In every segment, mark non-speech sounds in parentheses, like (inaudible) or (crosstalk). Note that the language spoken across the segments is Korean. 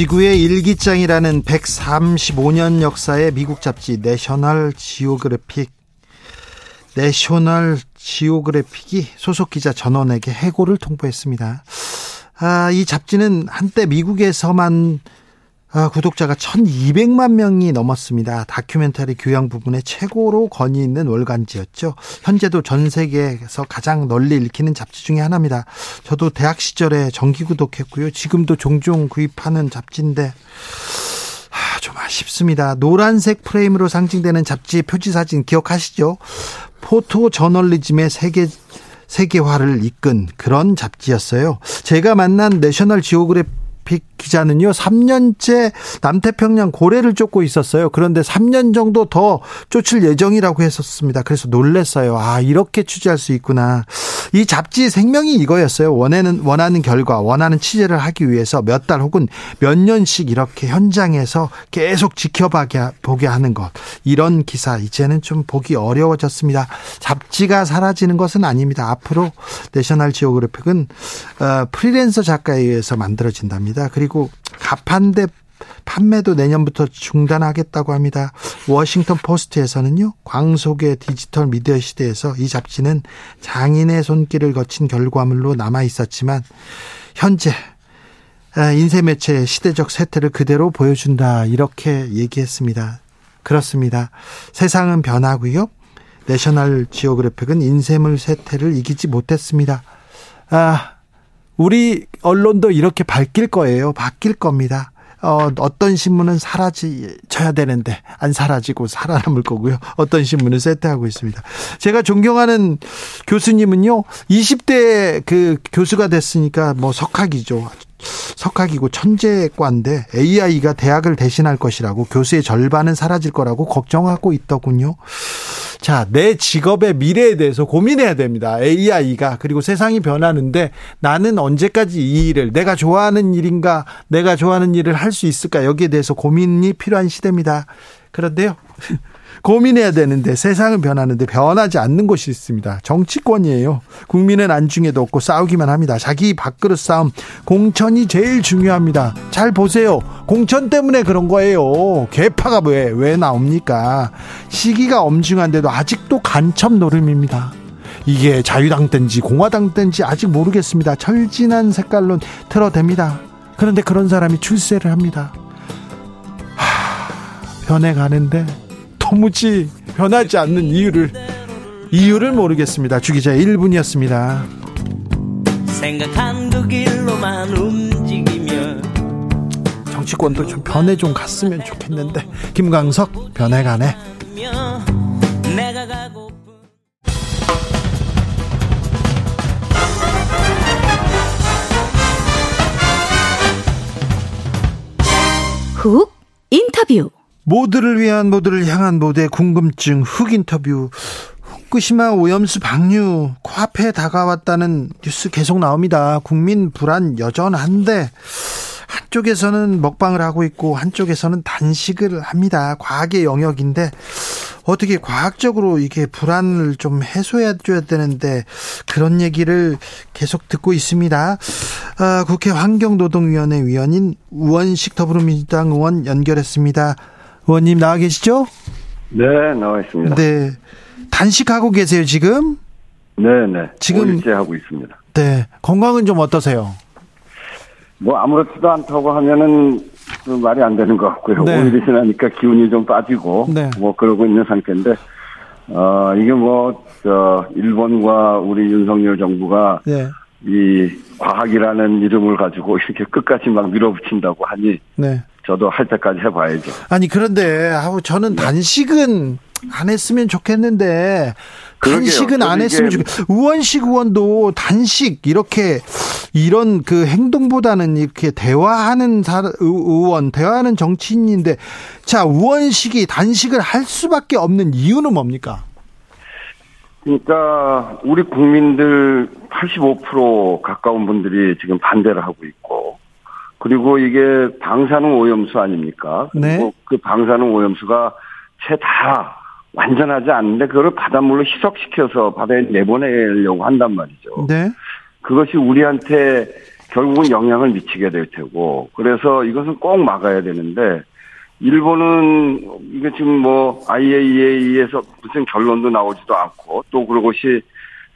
지구의 일기장이라는 135년 역사의 미국 잡지 내셔널 지오그래픽 내셔널 지오그래픽이 소속 기자 전원에게 해고를 통보했습니다. 아, 이 잡지는 한때 미국에서만 아, 구독자가 1200만 명이 넘었습니다. 다큐멘터리 교양 부분에 최고로 권위 있는 월간지였죠. 현재도 전 세계에서 가장 널리 읽히는 잡지 중에 하나입니다. 저도 대학 시절에 정기 구독했고요. 지금도 종종 구입하는 잡지인데 아, 좀 아쉽습니다. 노란색 프레임으로 상징되는 잡지 표지 사진 기억하시죠? 포토 저널리즘의 세계 세계화를 이끈 그런 잡지였어요. 제가 만난 내셔널 지오그래피 올림픽 기자는요, 3년째 남태평양 고래를 쫓고 있었어요. 그런데 3년 정도 더 쫓을 예정이라고 했었습니다. 그래서 놀랬어요. 아, 이렇게 취재할 수 있구나. 이 잡지 생명이 이거였어요. 원하는, 원하는 결과, 원하는 취재를 하기 위해서 몇 달 혹은 몇 년씩 이렇게 현장에서 계속 지켜보게 하는 것. 이런 기사, 이제는 좀 보기 어려워졌습니다. 잡지가 사라지는 것은 아닙니다. 앞으로 내셔널 지오그래픽은 어, 프리랜서 작가에 의해서 만들어진답니다. 그리고 가판대 판매도 내년부터 중단하겠다고 합니다. 워싱턴 포스트에서는요, 광속의 디지털 미디어 시대에서 이 잡지는 장인의 손길을 거친 결과물로 남아 있었지만, 현재 아, 인쇄 매체의 시대적 쇠퇴를 그대로 보여준다. 이렇게 얘기했습니다. 그렇습니다. 세상은 변하고요. 내셔널 지오그래픽은 인쇄물 쇠퇴를 이기지 못했습니다. 아, 우리 언론도 이렇게 바뀔 거예요. 바뀔 겁니다. 어, 어떤 신문은 사라져야 되는데 안 사라지고 살아남을 거고요. 어떤 신문은 쇠퇴하고 있습니다. 제가 존경하는 교수님은요. 20대 그 교수가 됐으니까 뭐 석학이죠. 석학이고 천재과인데 AI가 대학을 대신할 것이라고 교수의 절반은 사라질 거라고 걱정하고 있더군요. 자, 내 직업의 미래에 대해서 고민해야 됩니다. AI가 그리고 세상이 변하는데 나는 언제까지 이 일을 내가 좋아하는 일인가, 내가 좋아하는 일을 할 수 있을까 여기에 대해서 고민이 필요한 시대입니다. 그런데요. (laughs) 고민해야 되는데 세상은 변하는데 변하지 않는 곳이 있습니다. 정치권이에요. 국민은 안중에도 없고 싸우기만 합니다. 자기 밥그릇 싸움 공천이 제일 중요합니다. 잘 보세요. 공천 때문에 그런 거예요. 개파가 왜, 왜 나옵니까? 시기가 엄중한데도 아직도 간첩 노름입니다. 이게 자유당 땐지 공화당 땐지 아직 모르겠습니다. 철진한 색깔로 틀어댑니다. 그런데 그런 사람이 출세를 합니다. 하, 변해가는데 도무지 변하지 않는 이유를 이유를 모르겠습니다. 주기자 1분이었습니다. 생각한 그 길로만 움직이며 정치권도 좀 변해 좀 갔으면 좋겠는데 김광석 변해가네. 훅 인터뷰 모두를 위한 모두를 향한 모두의 궁금증 흑 인터뷰 후쿠시마 오염수 방류 코앞에 다가왔다는 뉴스 계속 나옵니다. 국민 불안 여전한데 한쪽에서는 먹방을 하고 있고 한쪽에서는 단식을 합니다. 과학의 영역인데 어떻게 과학적으로 이게 불안을 좀 해소해 줘야 되는데 그런 얘기를 계속 듣고 있습니다. 아, 국회 환경노동위원회 위원인 우원식 더불어민주당 의원 연결했습니다. 의원님 나와 계시죠? 네, 나와 있습니다. 네. 단식하고 계세요, 지금? 네, 네. 지금 일째 하고 있습니다. 네. 건강은 좀 어떠세요? 뭐 아무렇지도 않다고 하면은 그 말이 안 되는 것 같고요. 네. 오일이 지나니까 기운이 좀 빠지고 네. 뭐 그러고 있는 상태인데 어 이게 뭐 저 일본과 우리 윤석열 정부가 네. 이 과학이라는 이름을 가지고 이렇게 끝까지 막 밀어붙인다고 하니 네. 저도 할 때까지 해봐야죠. 아니 그런데 저는 단식은 안 했으면 좋겠는데 단식은 안 했으면 좋겠. 의원식 의원도 단식 이렇게 이런 그 행동보다는 이렇게 대화하는 의원, 대화하는 정치인인데 자, 의원식이 단식을 할 수밖에 없는 이유는 뭡니까? 그러니까 우리 국민들 85% 가까운 분들이 지금 반대를 하고 있고 그리고 이게 방사능 오염수 아닙니까? 네. 그 방사능 오염수가 채 다 완전하지 않는데 그걸 바닷물로 희석시켜서 바다에 내보내려고 한단 말이죠. 네. 그것이 우리한테 결국은 영향을 미치게 될 테고 그래서 이것은 꼭 막아야 되는데 일본은 이게 지금 뭐 IAEA에서 무슨 결론도 나오지도 않고 또 그것이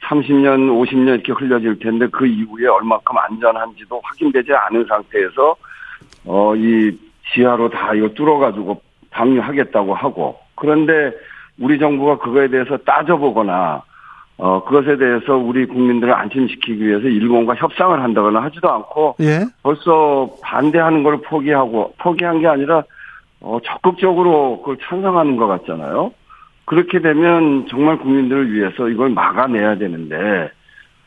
30년, 50년 이렇게 흘려질 텐데 그 이후에 얼마큼 안전한지도 확인되지 않은 상태에서 어 이 지하로 다 이거 뚫어가지고 방류하겠다고 하고 그런데 우리 정부가 그거에 대해서 따져보거나 어 그것에 대해서 우리 국민들을 안심시키기 위해서 일본과 협상을 한다거나 하지도 않고 예? 벌써 반대하는 걸 포기하고 포기한 게 아니라 어, 적극적으로 그걸 찬성하는 것 같잖아요. 그렇게 되면 정말 국민들을 위해서 이걸 막아내야 되는데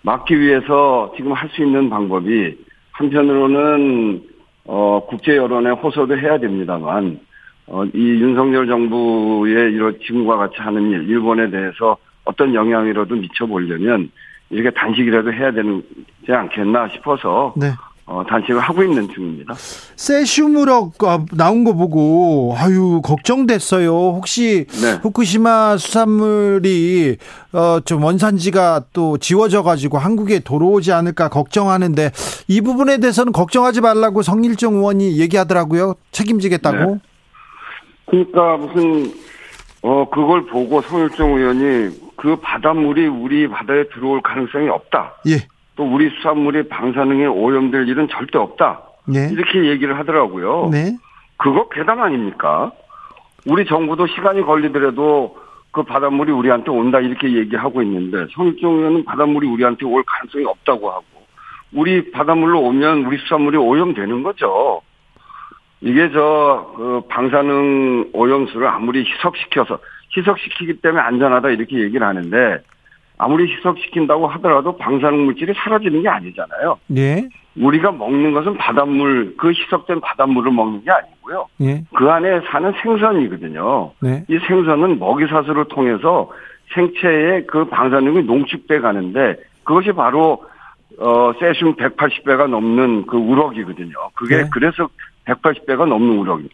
막기 위해서 지금 할 수 있는 방법이 한편으로는 어, 국제 여론에 호소도 해야 됩니다만 어, 이 윤석열 정부의 이런 지금과 같이 하는 일, 일본에 대해서 어떤 영향이라도 미쳐보려면 이렇게 단식이라도 해야 되지 않겠나 싶어서 네. 어, 단식을 하고 있는 중입니다. 세슘으로 나온 거 보고 아유 걱정됐어요. 혹시 네. 후쿠시마 수산물이 어, 좀 원산지가 또 지워져 가지고 한국에 돌아오지 않을까 걱정하는데 이 부분에 대해서는 걱정하지 말라고 성일정 의원이 얘기하더라고요. 책임지겠다고. 네. 그러니까 무슨 어 그걸 보고 성일정 의원이 그 바닷물이 우리 바다에 들어올 가능성이 없다. 예. 또 우리 수산물이 방사능에 오염될 일은 절대 없다. 네. 이렇게 얘기를 하더라고요. 네. 그거 괴담 아닙니까? 우리 정부도 시간이 걸리더라도 그 바닷물이 우리한테 온다 이렇게 얘기하고 있는데 성일종 의원은 바닷물이 우리한테 올 가능성이 없다고 하고 우리 바닷물로 오면 우리 수산물이 오염되는 거죠. 이게 저 그 방사능 오염수를 아무리 희석시켜서 희석시키기 때문에 안전하다 이렇게 얘기를 하는데 아무리 희석시킨다고 하더라도 방사능 물질이 사라지는 게 아니잖아요. 네. 우리가 먹는 것은 바닷물, 그 희석된 바닷물을 먹는 게 아니고요. 네. 그 안에 사는 생선이거든요. 네. 이 생선은 먹이사슬을 통해서 생체에 그 방사능이 농축돼 가는데 그것이 바로 어 세슘 180배가 넘는 그 우럭이거든요. 그게 네. 그래서 180배가 넘는 우럭이.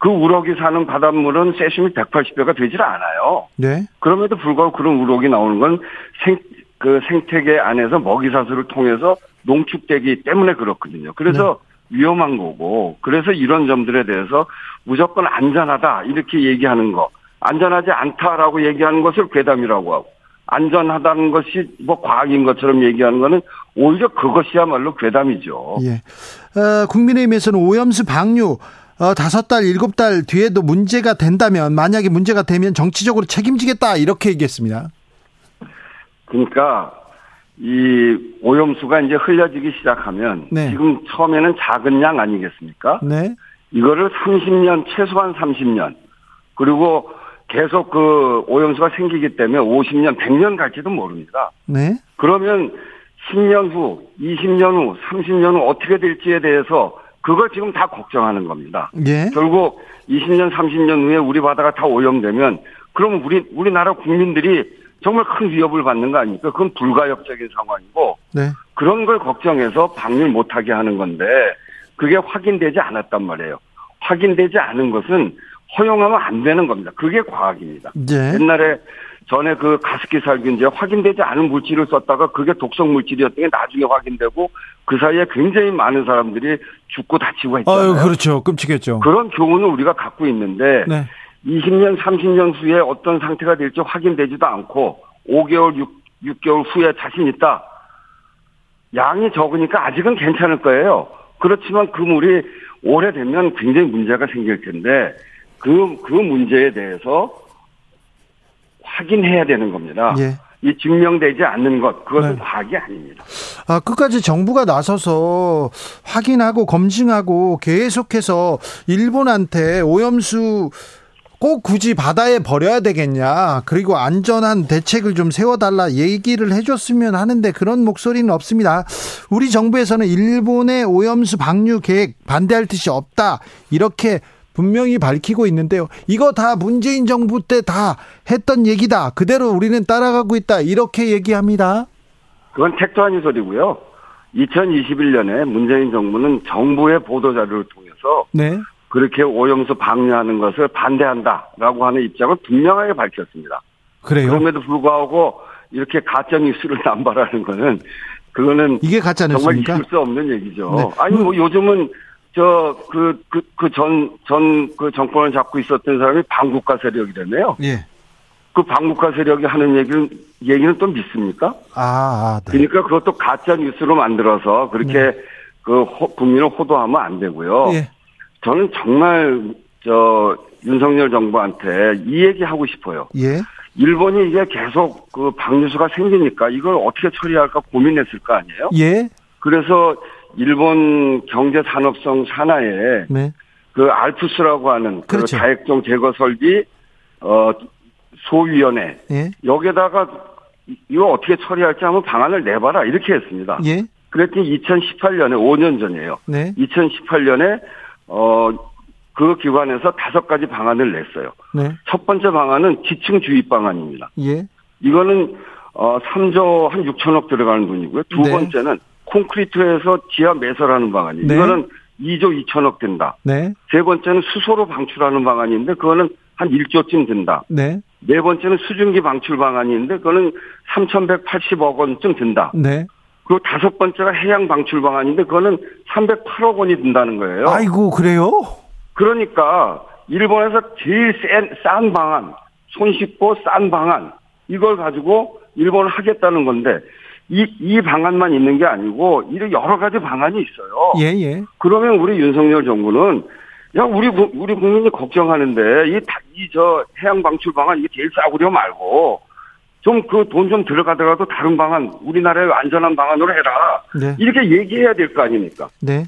그 우럭이 사는 바닷물은 세슘이 180배가 되질 않아요. 네. 그럼에도 불구하고 그런 우럭이 나오는 건 생, 그 생태계 안에서 먹이사슬을 통해서 농축되기 때문에 그렇거든요. 그래서 네. 위험한 거고, 그래서 이런 점들에 대해서 무조건 안전하다, 이렇게 얘기하는 거, 안전하지 않다라고 얘기하는 것을 괴담이라고 하고, 안전하다는 것이 뭐 과학인 것처럼 얘기하는 거는 오히려 그것이야말로 괴담이죠. 예. 어, 국민의힘에서는 오염수 방류 어, 다섯 달, 일곱 달 뒤에도 문제가 된다면 만약에 문제가 되면 정치적으로 책임지겠다 이렇게 얘기했습니다. 그러니까 이 오염수가 이제 흘려지기 시작하면 네. 지금 처음에는 작은 양 아니겠습니까? 네. 이거를 30년 최소한 30년 그리고 계속 그 오염수가 생기기 때문에 50년, 100년 갈지도 모릅니다. 네. 그러면 10년 후, 20년 후, 30년 후 어떻게 될지에 대해서 그걸 지금 다 걱정하는 겁니다. 예. 결국 20년, 30년 후에 우리 바다가 다 오염되면 그러면 우리 우리나라 국민들이 정말 큰 위협을 받는 거 아닙니까? 그건 불가역적인 상황이고 네. 그런 걸 걱정해서 방류 못하게 하는 건데 그게 확인되지 않았단 말이에요. 확인되지 않은 것은 허용하면 안 되는 겁니다. 그게 과학입니다. 네. 옛날에 전에 그 가습기 살균제 확인되지 않은 물질을 썼다가 그게 독성 물질이었던 게 나중에 확인되고 그 사이에 굉장히 많은 사람들이 죽고 다치고 했잖아요. 아유, 그렇죠. 끔찍했죠. 그런 교훈을 우리가 갖고 있는데 네. 20년, 30년 후에 어떤 상태가 될지 확인되지도 않고 5개월, 6, 6개월 후에 자신 있다. 양이 적으니까 아직은 괜찮을 거예요. 그렇지만 그 물이 오래되면 굉장히 문제가 생길 텐데 그, 그 문제에 대해서 확인해야 되는 겁니다. 예. 이 증명되지 않는 것 그것은 네. 과학이 아닙니다. 아 끝까지 정부가 나서서 확인하고 검증하고 계속해서 일본한테 오염수 꼭 굳이 바다에 버려야 되겠냐. 그리고 안전한 대책을 좀 세워달라 얘기를 해줬으면 하는데 그런 목소리는 없습니다. 우리 정부에서는 일본의 오염수 방류 계획 반대할 뜻이 없다. 이렇게 분명히 밝히고 있는데요. 이거 다 문재인 정부 때 다 했던 얘기다. 그대로 우리는 따라가고 있다. 이렇게 얘기합니다. 그건 택도 아닌 소리고요. 2021년에 문재인 정부는 정부의 보도자료를 통해서 네. 그렇게 오염수 방류하는 것을 반대한다라고 하는 입장을 분명하게 밝혔습니다. 그래요? 그럼에도 불구하고 이렇게 가짜 뉴스를 (laughs) 남발하는 거는 그거는 이게 가짜 뉴스입니까? 정말 있을 수 없는 얘기죠. 네. 아니 뭐 요즘은 저 그 그 그 전 전 그 정권을 잡고 있었던 사람이 반국가 세력이라며요. 예. 그 반국가 세력이 하는 얘기는 얘기는 또 믿습니까? 아, 아 네. 그러니까 그것도 가짜 뉴스로 만들어서 그렇게 네. 그 호, 국민을 호도하면 안 되고요. 예. 저는 정말 저 윤석열 정부한테 이 얘기 하고 싶어요. 예. 일본이 이게 계속 그 방류수가 생기니까 이걸 어떻게 처리할까 고민했을 거 아니에요? 예. 그래서 일본 경제 산업성 산하에 네. 그 알프스라고 하는 그 그렇죠. 그 자액종 제거 설비 어 소위원회 예. 여기에다가 이거 어떻게 처리할지 한번 방안을 내봐라 이렇게 했습니다. 예. 그랬더니 2018년에 5년 전이에요. 네. 2018년에 어 그 기관에서 다섯 가지 방안을 냈어요. 네. 첫 번째 방안은 지층 주입 방안입니다. 예. 이거는 어 3조 한 6천억 들어가는 돈이고요. 두 네. 번째는 콘크리트에서 지하 매설하는 방안이 네. 이거는 2조 2천억 된다. 네. 세 번째는 수소로 방출하는 방안인데 그거는 한 1조쯤 든다. 네. 네 번째는 수증기 방출 방안인데 그거는 3,180억 원쯤 든다. 네. 그리고 다섯 번째가 해양 방출 방안인데 그거는 308억 원이 든다는 거예요. 아이고 그래요? 그러니까 일본에서 제일 센, 싼 방안, 손쉽고 싼 방안 이걸 가지고 일본을 하겠다는 건데 이, 이 방안만 있는 게 아니고 이런 여러 가지 방안이 있어요. 예, 예. 그러면 우리 윤석열 정부는 야, 우리, 우리 국민이 걱정하는데, 이, 이, 저, 해양 방출 방안, 이게 제일 싸구려 말고, 좀 그 돈 좀 들어가더라도 다른 방안, 우리나라의 안전한 방안으로 해라. 네. 이렇게 얘기해야 될 거 아닙니까? 네.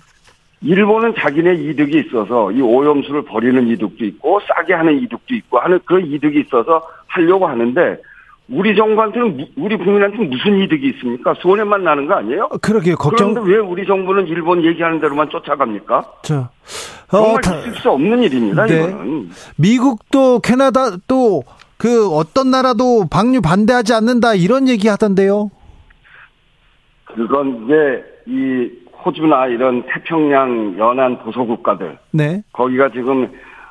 일본은 자기네 이득이 있어서 이 오염수를 버리는 이득도 있고, 싸게 하는 이득도 있고 하는 그 이득이 있어서 하려고 하는데, 우리 정부한테는 우리 국민한테 무슨 이득이 있습니까? 손해만 나는 거 아니에요? 그러게요. 걱정. 그런데 왜 우리 정부는 일본 얘기하는 대로만 쫓아갑니까? 저 어, 정말 다, 있을 수 없는 일입니다. 네. 이거는. 미국도 캐나다도 그 어떤 나라도 방류 반대하지 않는다 이런 얘기 하던데요. 그건 이제 이 호주나 이런 태평양 연안 보소 국가들. 네. 거기가 지금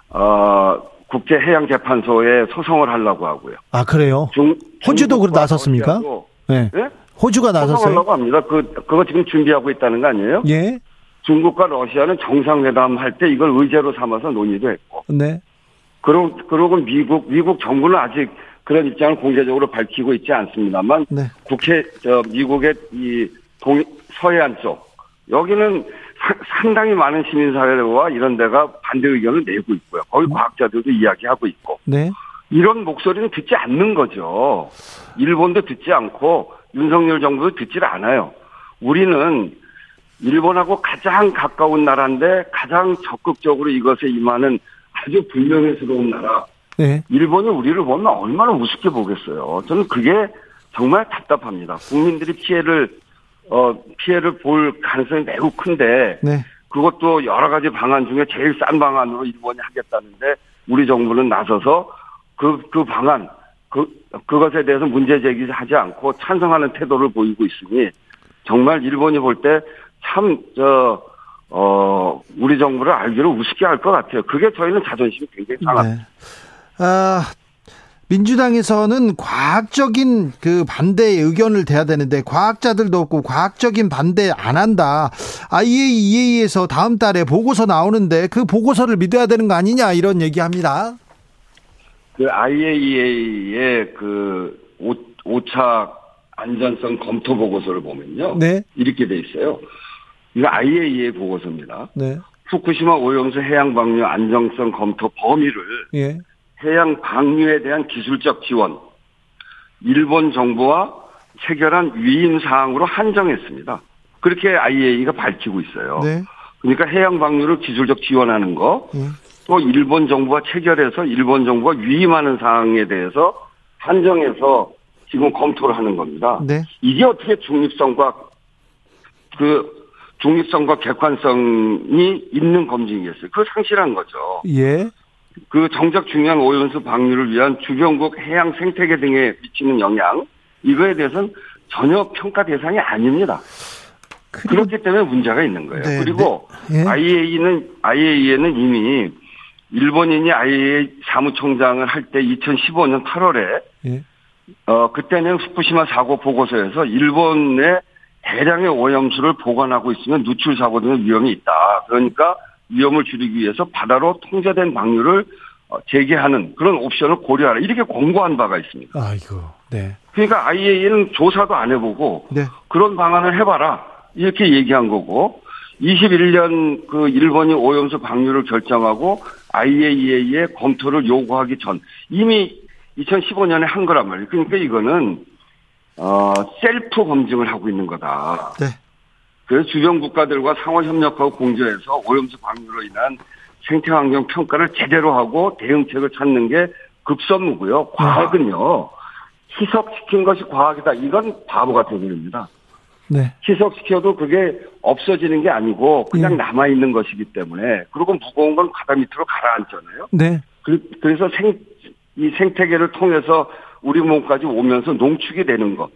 어 국제해양재판소에 소송을 하려고 하고요. 아 그래요? 중, 호주도 그 나섰습니까? 네. 네. 호주가 나섰어요. 소송하려고 합니다. 그 그거 지금 준비하고 있다는 거 아니에요? 예. 중국과 러시아는 정상회담 할 때 이걸 의제로 삼아서 논의도 했고. 네. 그러고 그러고 미국 미국 정부는 아직 그런 입장을 공개적으로 밝히고 있지 않습니다만 네. 국회 저 미국의 이 동, 서해안 쪽 여기는 상당히 많은 시민사회와 이런 데가 반대 의견을 내고 있고요. 거기 음. 과학자들도 이야기하고 있고. 네. 이런 목소리는 듣지 않는 거죠. 일본도 듣지 않고 윤석열 정부도 듣질 않아요. 우리는 일본하고 가장 가까운 나라인데 가장 적극적으로 이것에 임하는 아주 불명예스러운 나라. 네. 일본이 우리를 보면 얼마나 우습게 보겠어요. 저는 그게 정말 답답합니다. 국민들이 피해를 어, 피해를 볼 가능성이 매우 큰데 네. 그것도 여러 가지 방안 중에 제일 싼 방안으로 일본이 하겠다는데 우리 정부는 나서서 그, 그 방안, 그, 그것에 대해서 문제 제기하지 않고 찬성하는 태도를 보이고 있으니 정말 일본이 볼 때 참, 저, 어, 우리 정부를 알기로 우습게 할 것 같아요. 그게 저희는 자존심이 굉장히 상합니다. 네. 아, 민주당에서는 과학적인 그 반대의 의견을 대야 되는데 과학자들도 없고 과학적인 반대 안 한다. IAEA에서 다음 달에 보고서 나오는데 그 보고서를 믿어야 되는 거 아니냐 이런 얘기합니다. 그 IAEA의 그 오, 오차 안전성 검토 보고서를 보면요. 네. 이렇게 돼 있어요. 이거 IAEA 보고서입니다. 네. 후쿠시마 오염수 해양 방류 안정성 검토 범위를 예. 해양 방류에 대한 기술적 지원, 일본 정부와 체결한 위임 사항으로 한정했습니다. 그렇게 IAEA가 밝히고 있어요. 네. 그러니까 해양 방류를 기술적 지원하는 거, 음. 또 일본 정부가 체결해서 일본 정부가 위임하는 사항에 대해서 한정해서 지금 검토를 하는 겁니다. 네. 이게 어떻게 중립성과 그 중립성과 객관성이 있는 검증이겠어요. 그 상실한 거죠. 예. 그 정작 중요한 오염수 방류를 위한 주변국 해양 생태계 등에 미치는 영향 이거에 대해서는 전혀 평가 대상이 아닙니다. 그럼... 그렇기 때문에 문제가 있는 거예요. 네, 그리고 네. 예. IAEA는 IAEA는 이미 일본인이 IAEA 사무총장을 할 때 2015년 8월에 예. 어 그때는 후쿠시마 사고 보고서에서 일본의 대량의 오염수를 보관하고 있으면 누출 사고 등의 위험이 있다. 그러니까 위험을 줄이기 위해서 바다로 통제된 방류를 어, 재개하는 그런 옵션을 고려하라. 이렇게 공고한 바가 있습니다. 아이고, 네. 그러니까 IAEA는 조사도 안 해보고 네. 그런 방안을 해봐라. 이렇게 얘기한 거고 21년 그 일본이 오염수 방류를 결정하고 IAEA의 검토를 요구하기 전 이미 2015년에 한 거란 말이에요. 그러니까 이거는 어 셀프 검증을 하고 있는 거다. 네. 그래서 주변 국가들과 상호 협력하고 공조해서 오염수 방류로 인한 생태환경 평가를 제대로 하고 대응책을 찾는 게 급선무고요. 과학은요. 희석시킨 것이 과학이다. 이건 바보 같은 소리입니다. 네. 희석시켜도 그게 없어지는 게 아니고 그냥 예. 남아 있는 것이기 때문에 그리고 무거운 건 바다 밑으로 가라앉잖아요. 네. 그, 래서 생, 이 생태계를 통해서 우리 몸까지 오면서 농축이 되는 것.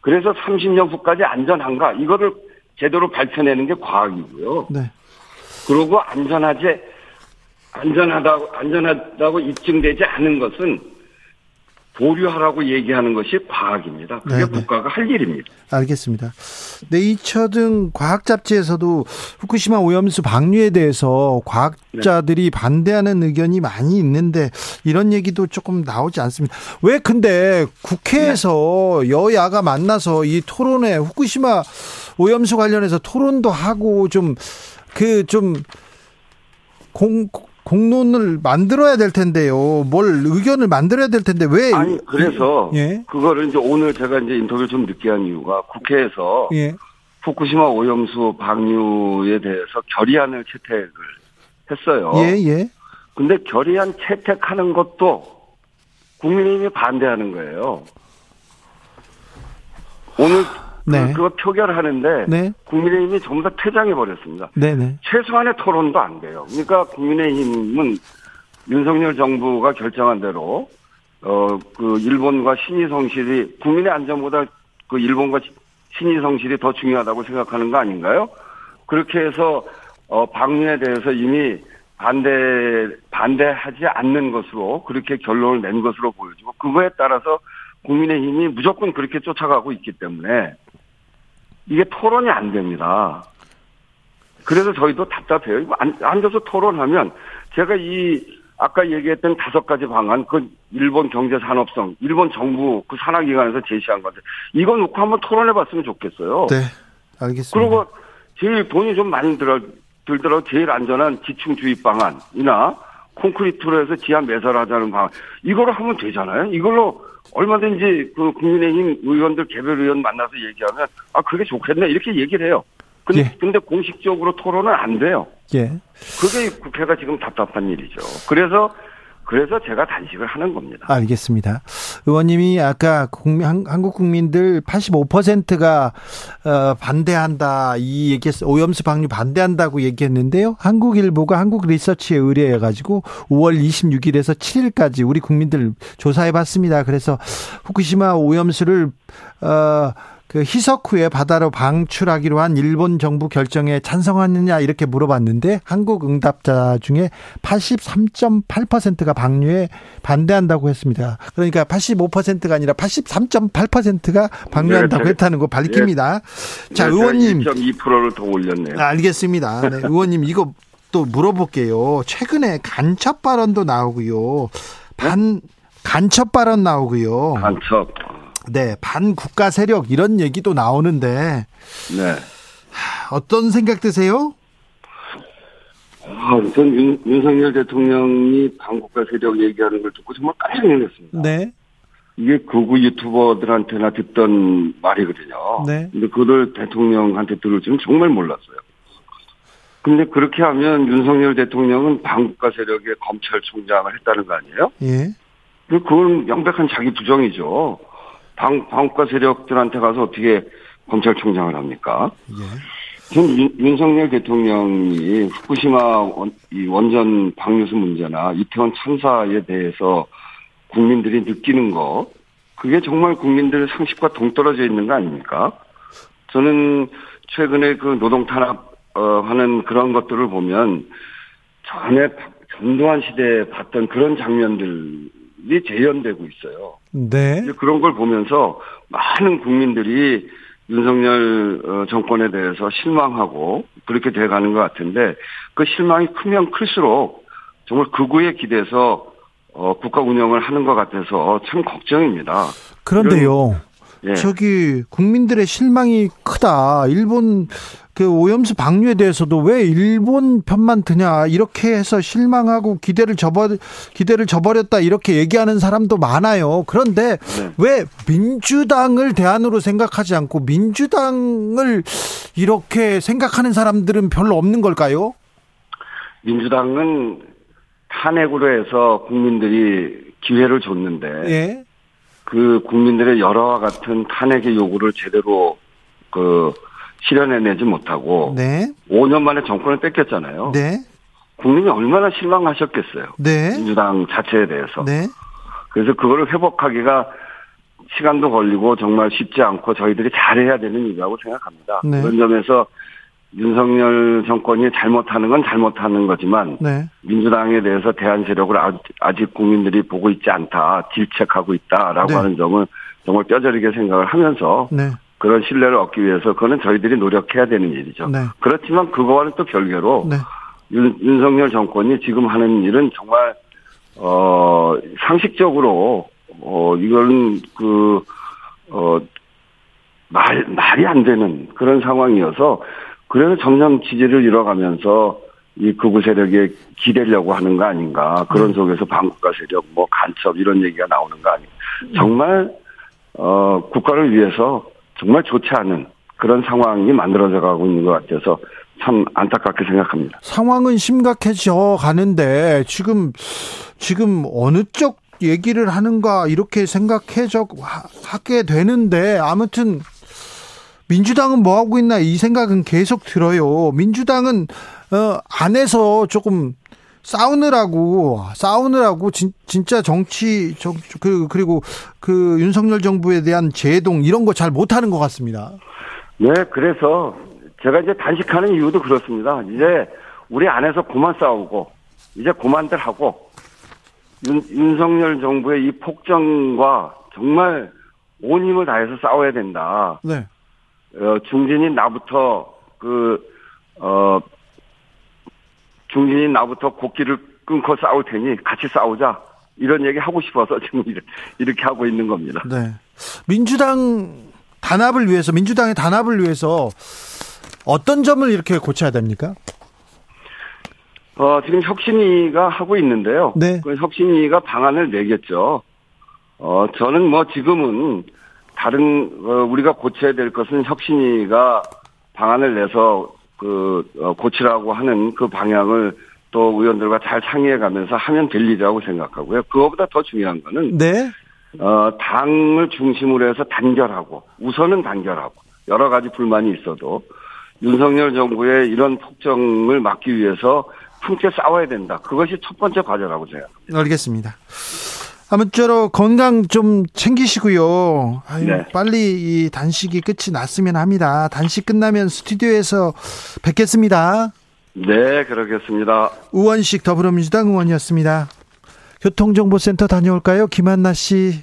그래서 30년 후까지 안전한가 이거를 제대로 밝혀내는 게 과학이고요. 네. 그리고 안전하지 안전하다고 안전하다고 입증되지 않은 것은 보류하라고 얘기하는 것이 과학입니다. 그게 네네. 네. 국가가 할 일입니다. 알겠습니다. 네이처 등 과학 잡지에서도 후쿠시마 오염수 방류에 대해서 과학자들이 네. 반대하는 의견이 많이 있는데 이런 얘기도 조금 나오지 않습니다. 왜 근데 국회에서 네. 여야가 만나서 이 토론회 후쿠시마 오염수 관련해서 토론도 하고 좀 그좀 그 공, 공론을 만들어야 될 텐데요. 뭘 의견을 만들어야 될 텐데 왜? 아니 그래서 예? 그거를 이제 오늘 제가 이제 인터뷰를 좀 늦게 한 이유가 국회에서 예. 후쿠시마 오염수 방류에 대해서 결의안을 채택을 했어요. 예 예. 근데 결의안 채택하는 것도 국민의힘이 반대하는 거예요. 오늘 네. 그, 거 표결하는데 네. 국민의힘이 전부 다 퇴장해 버렸습니다. 네네. 최소한의 토론도 안 돼요. 그러니까 국민의힘은 윤석열 정부가 결정한 대로 어 그 일본과 신의 성실이 국민의 안전보다 그 일본과 신의 성실이 더 중요하다고 생각하는 거 아닌가요? 그렇게 해서 어 방류에 대해서 이미 반대 반대하지 않는 것으로 그렇게 결론을 낸 것으로 보여지고 그거에 따라서 국민의힘이 무조건 그렇게 쫓아가고 있기 때문에 이게 토론이 안 됩니다. 그래서 저희도 답답해요. 앉아서 토론하면 제가 이 아까 얘기했던 다섯 가지 방안, 그 일본 경제 산업성, 일본 정부 그 산하기관에서 제시한 건데 이거 놓고 한번 토론해 봤으면 좋겠어요. 네. 알겠습니다. 그리고 제일 돈이 좀 많이 들어, 들더라도 제일 안전한 지층 주입 방안이나 콘크리트로 해서 지하 매설하자는 방안. 이거로 하면 되잖아요. 이걸로 얼마든지 그 국민의힘 의원들 개별 의원 만나서 얘기하면 아 그게 좋겠네 이렇게 얘기를 해요. 근데, 예. 근데 공식적으로 토론은 안 돼요. 예. 그게 국회가 지금 답답한 일이죠. 그래서 그래서 제가 단식을 하는 겁니다. 알겠습니다. 의원님이 아까 국민, 한국 국민들 85%가 어, 반대한다 이 얘기했어 오염수 방류 반대한다고 얘기했는데요. 한국일보가 한국 리서치에 의뢰해 가지고 5월 26일에서 7일까지 우리 국민들 조사해 봤습니다. 그래서 후쿠시마 오염수를 어 그 희석 후에 바다로 방출하기로 한 일본 정부 결정에 찬성하느냐 이렇게 물어봤는데 한국 응답자 중에 83.8%가 방류에 반대한다고 했습니다. 그러니까 85%가 아니라 83.8%가 방류한다고 네, 했다는 거 밝힙니다. 네. 자, 네, 의원님 2.2%를 더 올렸네요. 알겠습니다. 네, 의원님 이거 또 물어볼게요. 최근에 간첩 발언도 나오고요. 반 간첩 발언 나오고요. 간첩. 네, 반국가 세력 이런 얘기도 나오는데 네. 어떤 생각 드세요? 아, 전 윤, 윤석열 대통령이 반국가 세력 얘기하는 걸 듣고 정말 깜짝 놀랐습니다. 네. 이게 극우 유튜버들한테나 듣던 말이거든요. 네. 근데 그들 대통령한테 들을 줄은 정말 몰랐어요. 근데 그렇게 하면 윤석열 대통령은 반국가 세력의 검찰총장을 했다는 거 아니에요? 예. 그건 명백한 자기 부정이죠. 방, 방국가 세력들한테 가서 어떻게 검찰총장을 합니까? 예. 전 윤, 윤석열 대통령이 후쿠시마 원, 이 원전 방류수 문제나 이태원 참사에 대해서 국민들이 느끼는 거, 그게 정말 국민들 상식과 동떨어져 있는 거 아닙니까? 저는 최근에 그 노동 탄압 어, 하는 그런 것들을 보면 전에 전두환 시대에 봤던 그런 장면들이 재현되고 있어요. 네. 그런 걸 보면서 많은 국민들이 윤석열 어, 정권에 대해서 실망하고 그렇게 돼가는 것 같은데 그 실망이 크면 클수록 정말 극우에 기대서 어, 국가 운영을 하는 것 같아서 참 걱정입니다. 그런데요. 예. 저기 국민들의 실망이 크다. 일본 그 오염수 방류에 대해서도 왜 일본 편만 드냐 이렇게 해서 실망하고 기대를 접어 기대를 저버렸다 이렇게 얘기하는 사람도 많아요. 그런데 네. 왜 민주당을 대안으로 생각하지 않고 민주당을 이렇게 생각하는 사람들은 별로 없는 걸까요? 민주당은 탄핵으로 해서 국민들이 기회를 줬는데 예. 그 국민들의 여러와 같은 탄핵의 요구를 제대로 그 실현해내지 못하고 네. 5년 만에 정권을 뺏겼잖아요. 네. 국민이 얼마나 실망하셨겠어요. 네. 민주당 자체에 대해서. 네. 그래서 그거를 회복하기가 시간도 걸리고 정말 쉽지 않고 저희들이 잘해야 되는 일이라고 생각합니다. 네. 그런 점에서 윤석열 정권이 잘못하는 건 잘못하는 거지만 네. 민주당에 대해서 대한 세력을 아직 국민들이 보고 있지 않다, 질책하고 있다라고 네. 하는 점을 정말 뼈저리게 생각을 하면서 네. 그런 신뢰를 얻기 위해서 그거는 저희들이 노력해야 되는 일이죠. 네. 그렇지만 그거와는 또 별개로 네. 윤, 윤석열 정권이 지금 하는 일은 정말 어 상식적으로 어 이거는 그어 말 말이 안 되는 그런 상황이어서 그래서 점점 지지를 잃어가면서 이 극우 세력에 기대려고 하는 거 아닌가. 그런 음. 속에서 반국가 세력, 뭐 간첩 이런 얘기가 나오는 거 아닌가. 정말, 어, 국가를 위해서 정말 좋지 않은 그런 상황이 만들어져 가고 있는 것 같아서 참 안타깝게 생각합니다. 상황은 심각해져 가는데 지금, 지금 어느 쪽 얘기를 하는가 이렇게 생각해져 하게 되는데 아무튼 민주당은 뭐 하고 있나 이 생각은 계속 들어요. 민주당은 어 안에서 조금 싸우느라고 싸우느라고 진, 진짜 정치 정, 그 그리고 그 윤석열 정부에 대한 제동 이런 거 잘 못하는 것 같습니다. 네, 그래서 제가 이제 단식하는 이유도 그렇습니다. 이제 우리 안에서 그만 싸우고 이제 그만들 하고 윤, 윤석열 정부의 이 폭정과 정말 온 힘을 다해서 싸워야 된다. 네. 어, 중진인 나부터 그, 어, 중진인 나부터 곡기를 끊고 싸울 테니 같이 싸우자. 이런 얘기 하고 싶어서 (laughs) 지금 이렇게 하고 있는 겁니다. 네. 민주당 단합을 위해서, 민주당의 단합을 위해서 어떤 점을 이렇게 고쳐야 됩니까? 어, 지금 혁신위가 하고 있는데요. 네. 그 혁신위가 방안을 내겠죠. 어, 저는 뭐 지금은 다른 어, 우리가 고쳐야 될 것은 혁신위가 방안을 내서 그 어, 고치라고 하는 그 방향을 또 의원들과 잘 상의해 가면서 하면 될 일이라고 생각하고요. 그거보다 더 중요한 거는 네. 어, 당을 중심으로 해서 단결하고 우선은 단결하고 여러 가지 불만이 있어도 윤석열 정부의 이런 폭정을 막기 위해서 함께 싸워야 된다. 그것이 첫 번째 과제라고 생각합니다. 알겠습니다. 아무쪼록 건강 좀 챙기시고요. 아유, 네. 빨리 이 단식이 끝이 났으면 합니다. 단식 끝나면 스튜디오에서 뵙겠습니다. 네, 그러겠습니다. 우원식 더불어민주당 의원이었습니다. 교통정보센터 다녀올까요? 김한나 씨.